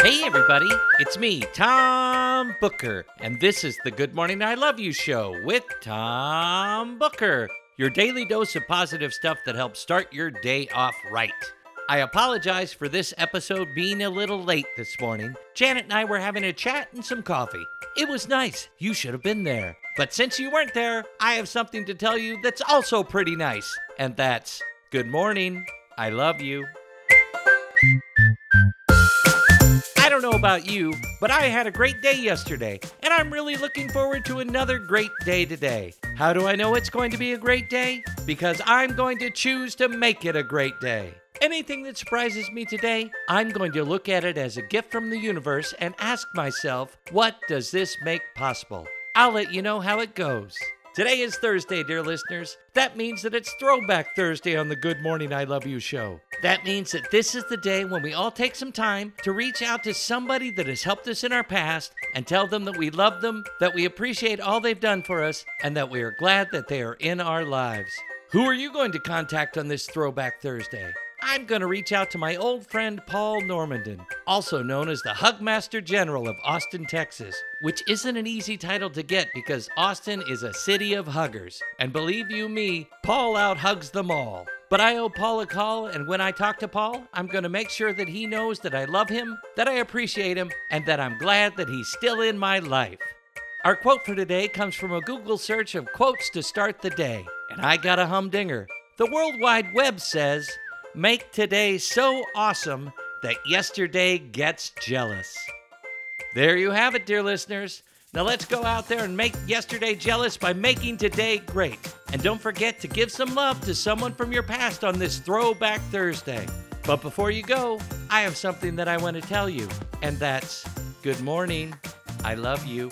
Hey, everybody, it's me, Tom Booker, and this is the Good Morning I Love You show with Tom Booker, your daily dose of positive stuff that helps start your day off right. I apologize for this episode being a little late this morning. Janet and I were having a chat and some coffee. It was nice. You should have been there. But since you weren't there, I have something to tell you that's also pretty nice. And that's good morning. I love you. Know about you, but I had a great day yesterday, and I'm really looking forward to another great day today. How do I know it's going to be a great day? Because I'm going to choose to make it a great day. Anything that surprises me today, I'm going to look at it as a gift from the universe and ask myself, what does this make possible? I'll let you know how it goes. Today is Thursday, dear listeners. That means that it's Throwback Thursday on the Good Morning I Love You show. That means that this is the day when we all take some time to reach out to somebody that has helped us in our past and tell them that we love them, that we appreciate all they've done for us, and that we are glad that they are in our lives. Who are you going to contact on this Throwback Thursday? I'm going to reach out to my old friend Paul Normandin, also known as the Hugmaster General of Austin, Texas, which isn't an easy title to get because Austin is a city of huggers. And believe you me, Paul out hugs them all. But I owe Paul a call, and when I talk to Paul, I'm going to make sure that he knows that I love him, that I appreciate him, and that I'm glad that he's still in my life. Our quote for today comes from a Google search of quotes to start the day, and I got a humdinger. The World Wide Web says, Make today so awesome that yesterday gets jealous. There you have it, dear listeners. Now let's go out there and make yesterday jealous by making today great. And don't forget to give some love to someone from your past on this Throwback Thursday. But before you go, I have something that I want to tell you, and that's good morning. I love you.